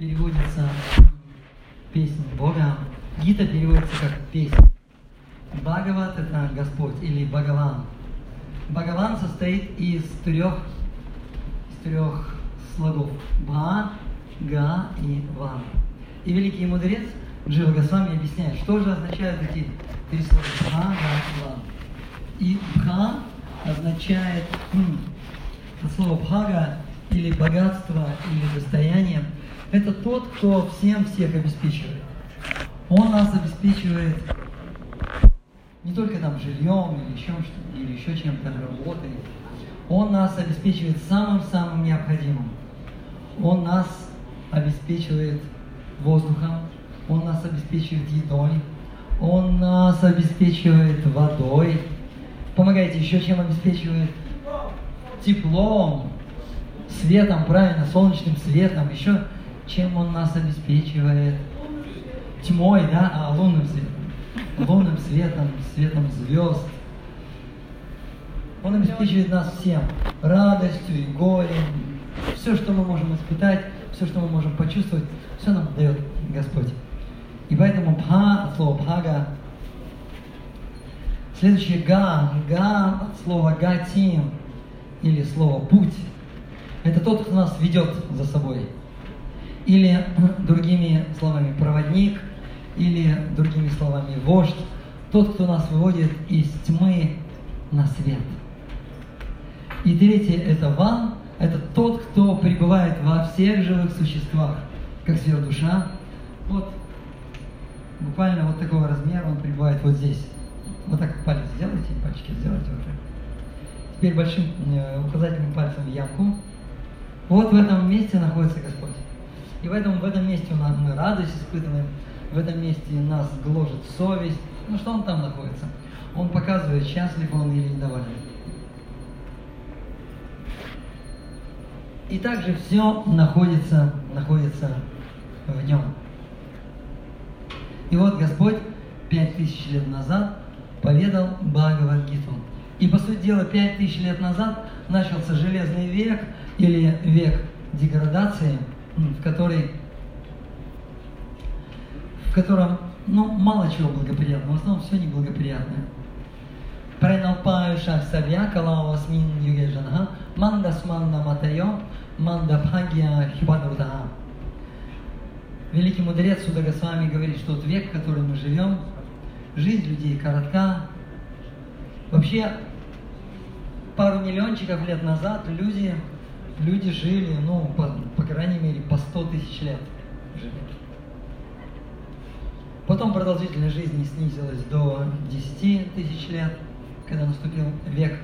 переводится песнь Бога. Гита переводится как песнь. Бхагават – это Господь или Бхагаван. Бхагаван состоит из трех, из трех слогов. Бха, Га и Ван. И великий мудрец Джива Госвами объясняет, что же означают эти три слова Бха, Га и Ван. И Бха означает м, слово Бхага или богатство, или достояние. Это тот, кто всем всех обеспечивает. Он нас обеспечивает не только там жильем или еще, или еще чем-то, работой. Он нас обеспечивает самым-самым необходимым. Он нас обеспечивает воздухом, он нас обеспечивает едой, он нас обеспечивает водой. Помогайте, еще чем обеспечивает? Теплом, светом, правильно, солнечным светом, еще чем он нас обеспечивает? Тьмой, да, а лунным светом. Лунным светом, светом звезд. Он обеспечивает нас всем. Радостью и горем. Все, что мы можем испытать, все, что мы можем почувствовать, все нам дает Господь. И поэтому бха от слова бхага. Следующее га. Га от слова гатим или слово путь. Это тот, кто нас ведет за собой. Или другими словами проводник, или другими словами вождь. Тот, кто нас выводит из тьмы на свет. И третье – это ван, это тот, кто пребывает во всех живых существах, как сверхдуша. Вот, буквально вот такого размера он пребывает вот здесь. Вот так палец сделайте, пальчики сделайте так. Теперь большим э, указательным пальцем в ямку. Вот в этом месте находится Господь. И поэтому в этом месте у нас мы радость испытываем, в этом месте нас гложет совесть. Ну что он там находится? Он показывает, счастлив он или недоволен. И также все находится, находится в нем. И вот Господь пять тысяч лет назад поведал Бхагавадгиту. И по сути дела, пять тысяч лет назад начался железный век или век деградации, в который в котором ну, мало чего благоприятного, в основном все неблагоприятное. Преналпаюша савья калавасмин югежанха мандасманда матайо мандабхагья хипанурдаха. Великий мудрец Суда Госвами говорит, что тот век, в котором мы живем, жизнь людей коротка. Вообще, пару миллиончиков лет назад люди, люди жили, ну, по, по крайней мере, по 100 тысяч лет жили. Потом продолжительность жизни снизилась до 10 тысяч лет, когда наступил век,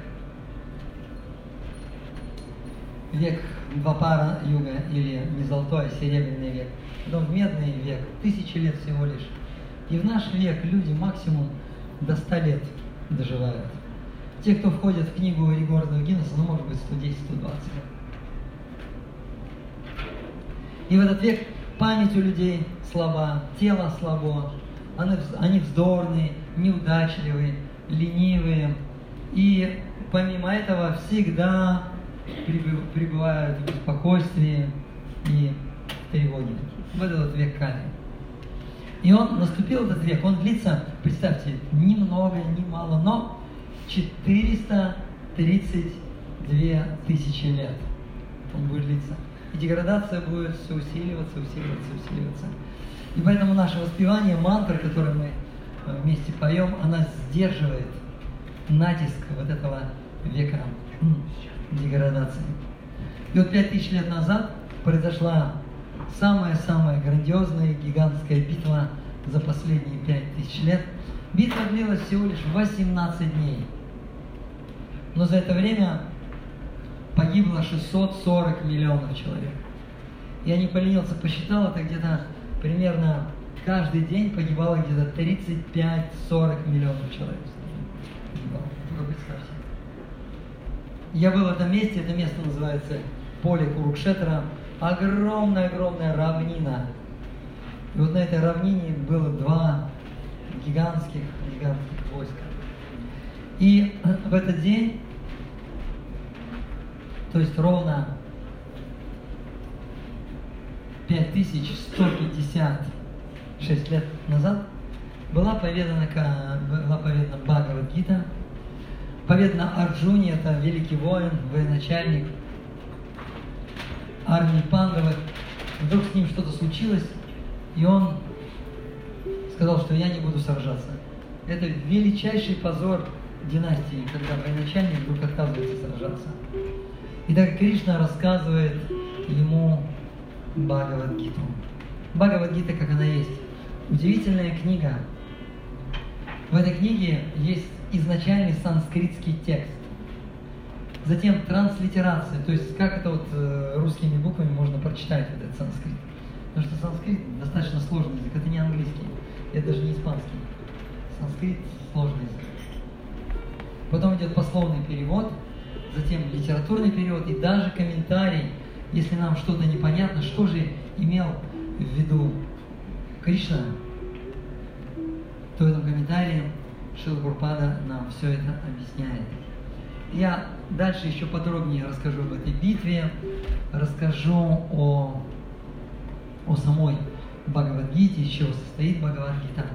век два пара юга или не золотой, а серебряный век. Потом медный век, тысячи лет всего лишь. И в наш век люди максимум до 100 лет доживают. Те, кто входит в книгу рекордов Гиннесса, ну, может быть, 110-120 лет. И в этот век память у людей слаба, тело слабо, они, вздорные, неудачливые, ленивые. И помимо этого всегда пребывают в беспокойстве и в тревоге. В этот век Кали. И он наступил этот век, он длится, представьте, ни много, ни мало, но 432 тысячи лет он будет длиться. И деградация будет все усиливаться, усиливаться, усиливаться. И поэтому наше воспевание мантры, которые мы э, вместе поем, она сдерживает натиск вот этого века деградации. И вот пять тысяч лет назад произошла самая-самая грандиозная гигантская битва за последние пять тысяч лет. Битва длилась всего лишь 18 дней. Но за это время погибло 640 миллионов человек. Я не поленился, посчитал, это где-то примерно каждый день погибало где-то 35-40 миллионов человек. Я был в этом месте, это место называется поле Курукшетра. Огромная-огромная равнина. И вот на этой равнине было два гигантских, гигантских войска. И в этот день, то есть ровно 5156 лет назад была поведана, была поведана Бхагавадгита, поведана Арджуне, это великий воин, военачальник армии Пандавы. Вдруг с ним что-то случилось, и он сказал, что я не буду сражаться. Это величайший позор династии, когда военачальник вдруг отказывается сражаться. И так Кришна рассказывает ему Бхагавадгиту. Бхагавадгита, как она есть. Удивительная книга. В этой книге есть изначальный санскритский текст. Затем транслитерация, то есть как это вот э, русскими буквами можно прочитать вот этот санскрит. Потому что санскрит достаточно сложный язык, это не английский, это даже не испанский. Санскрит сложный язык. Потом идет пословный перевод, затем литературный перевод и даже комментарий, если нам что-то непонятно, что же имел в виду Кришна, то в этом комментарии Шила Гурпада нам все это объясняет. Я дальше еще подробнее расскажу об этой битве, расскажу о, о самой Бхагавадгите, из чего состоит Бхагавадгита.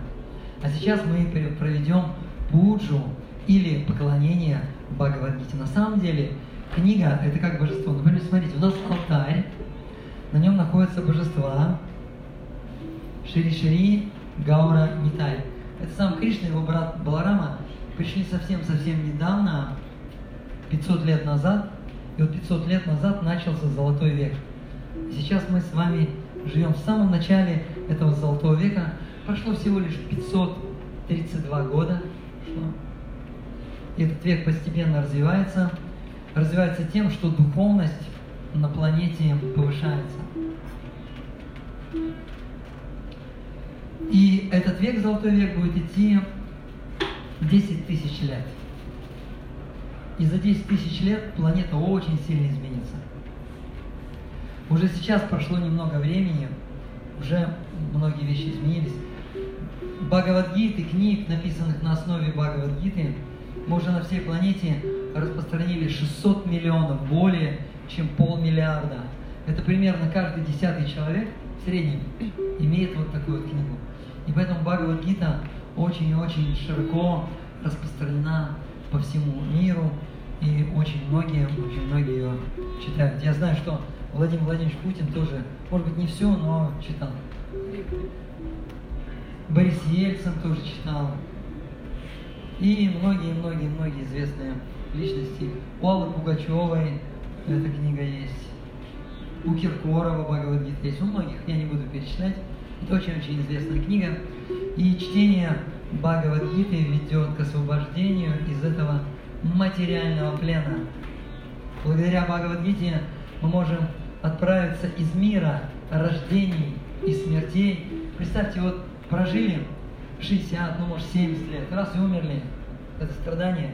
А сейчас мы проведем пуджу или поклонение Бхагавадгите. На самом деле книга – это как божество. Например, смотрите, у нас алтарь, на нем находятся божества Шири-Шири, Гаура, Нитай. Это сам Кришна его брат Баларама пришли совсем-совсем недавно, 500 лет назад, и вот 500 лет назад начался Золотой век. сейчас мы с вами живем в самом начале этого Золотого века. Прошло всего лишь 532 года. И этот век постепенно развивается. Развивается тем, что духовность на планете повышается. И этот век, Золотой век, будет идти 10 тысяч лет. И за 10 тысяч лет планета очень сильно изменится. Уже сейчас прошло немного времени, уже многие вещи изменились. Бхагавадгиты, книг, написанных на основе Бхагавадгиты, мы уже на всей планете распространили 600 миллионов, более чем полмиллиарда. Это примерно каждый десятый человек в среднем имеет вот такую вот книгу. И поэтому Бхагавадгита очень и очень широко распространена по всему миру, и очень многие, очень многие ее читают. Я знаю, что Владимир Владимирович Путин тоже, может быть, не все, но читал. Борис Ельцин тоже читал. И многие-многие-многие известные личности. У Аллы Пугачевой эта книга есть. У Киркорова Бхагавадгита есть. У многих, я не буду перечислять. Это очень-очень известная книга. И чтение Бхагавадгиты ведет к освобождению из этого материального плена. Благодаря Бхагавадгите мы можем отправиться из мира рождений и смертей. Представьте, вот прожили 60, ну может 70 лет, раз и умерли. Это страдание.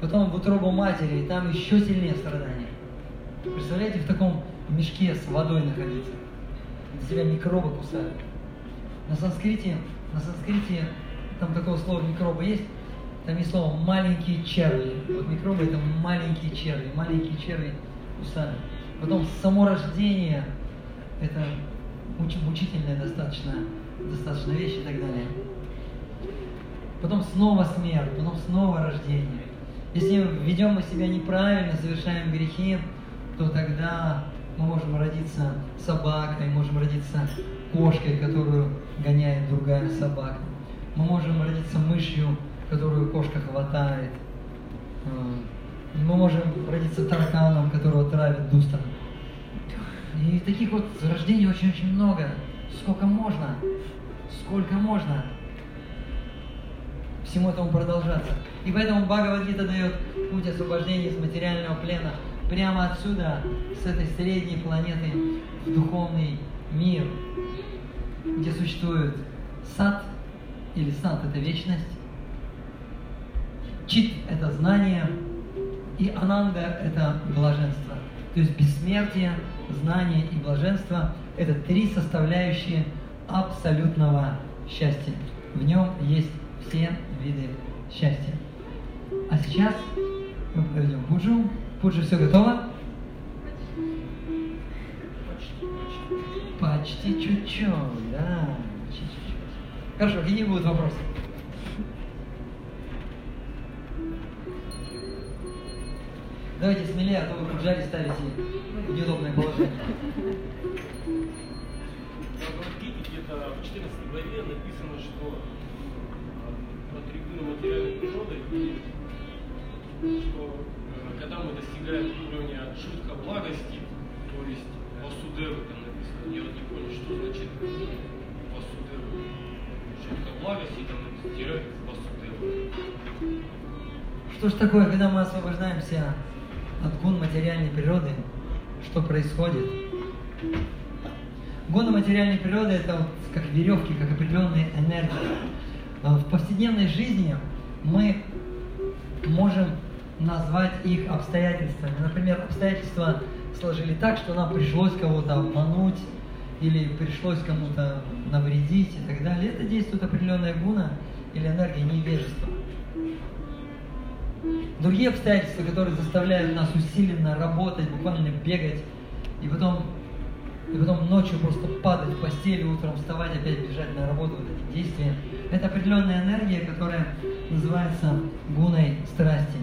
Потом в утробу матери, и там еще сильнее страдания. Представляете, в таком мешке с водой находиться. На себя микробы кусают. На санскрите, на санскрите там такого слова микробы есть, там есть слово маленькие черви. Вот микробы это маленькие черви, маленькие черви кусают. Потом само рождение, это мучительная достаточно, достаточно вещь и так далее. Потом снова смерть, потом снова рождение. Если ведем мы себя неправильно, совершаем грехи, то тогда мы можем родиться собакой, можем родиться кошкой, которую гоняет другая собака. Мы можем родиться мышью, которую кошка хватает. Мы можем родиться тараканом, которого травит дустом. И таких вот рождений очень-очень много. Сколько можно? Сколько можно? Всему этому продолжаться. И поэтому Бхагавадгита дает путь освобождения из материального плена прямо отсюда, с этой средней планеты, в духовный мир, где существует сад, или сад – это вечность, чит – это знание, и ананда – это блаженство. То есть бессмертие, знание и блаженство – это три составляющие абсолютного счастья. В нем есть все виды счастья. А сейчас мы проведем пуджу. Пуджи все готово? почти чуть-чуть, да, почти чуть-чуть. Хорошо, какие будут вопросы? Давайте смелее, а то вы поджали ставите в неудобное положение. Где-то в 14 главе написано, что э, трибуны материальной природы, что э, когда мы достигаем уровня шутка благости, то есть васудевы там написано, я вот не понял, что значит васудевы. Шутка благости там написано, тире васудевы. Что ж такое, когда мы освобождаемся от гун материальной природы, что происходит? Гуны материальной природы это вот как веревки, как определенные энергии. А В повседневной жизни мы можем назвать их обстоятельствами. Например, обстоятельства сложили так, что нам пришлось кого-то обмануть или пришлось кому-то навредить и так далее. Это действует определенная гуна или энергия невежества. Другие обстоятельства, которые заставляют нас усиленно работать, буквально бегать, и потом, и потом ночью просто падать в постели, утром вставать, опять бежать на работу, вот эти действия, это определенная энергия, которая называется гуной страсти.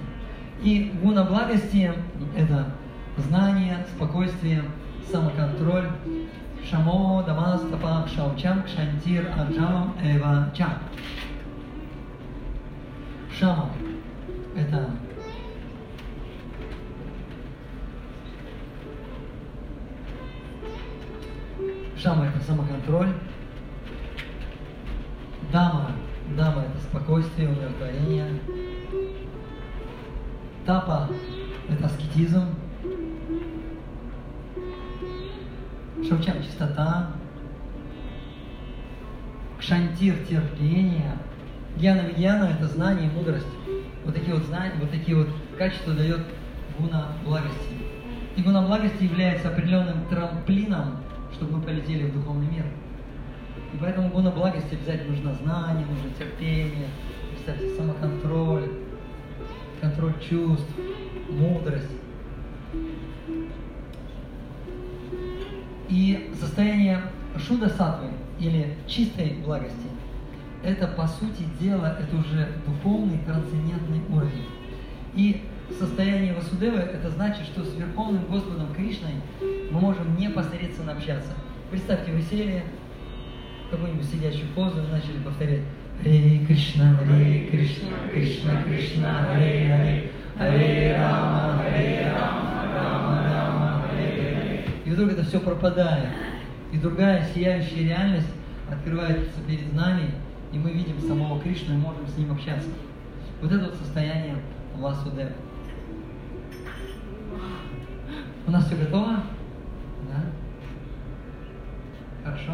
И гуна благости – это знание, спокойствие, самоконтроль, шамо, дамас, тапак, шаучам, кшантир, арджамам, эва, чам. Шама – это Шама – это самоконтроль. Дама. Дама – это спокойствие, умиротворение. Тапа – это аскетизм. Шавчам – чистота. Кшантир – терпение. Гьяна Вигьяна – это знание и мудрость. Вот такие вот знания, вот такие вот качества дает гуна благости. И гуна благости является определенным трамплином, чтобы мы полетели в духовный мир. И поэтому гуна благости обязательно нужно знание, нужно терпение, представьте, самоконтроль, контроль чувств, мудрость. И состояние шуда сатвы или чистой благости – это, по сути дела, это уже духовный трансцендентный уровень. И состояние Васудевы – это значит, что с Верховным Господом Кришной мы можем непосредственно общаться. Представьте, вы сели в какую-нибудь сидящую позу и начали повторять Харе Кришна, Харе Кришна, Кришна Кришна, Харе Харе, Харе Рама, Харе Рама, Рама Рама. И вдруг это все пропадает. И другая сияющая реальность открывается перед нами, и мы видим самого Кришну и можем с ним общаться. Вот это вот состояние Васудева. У нас все готово? Да? Хорошо.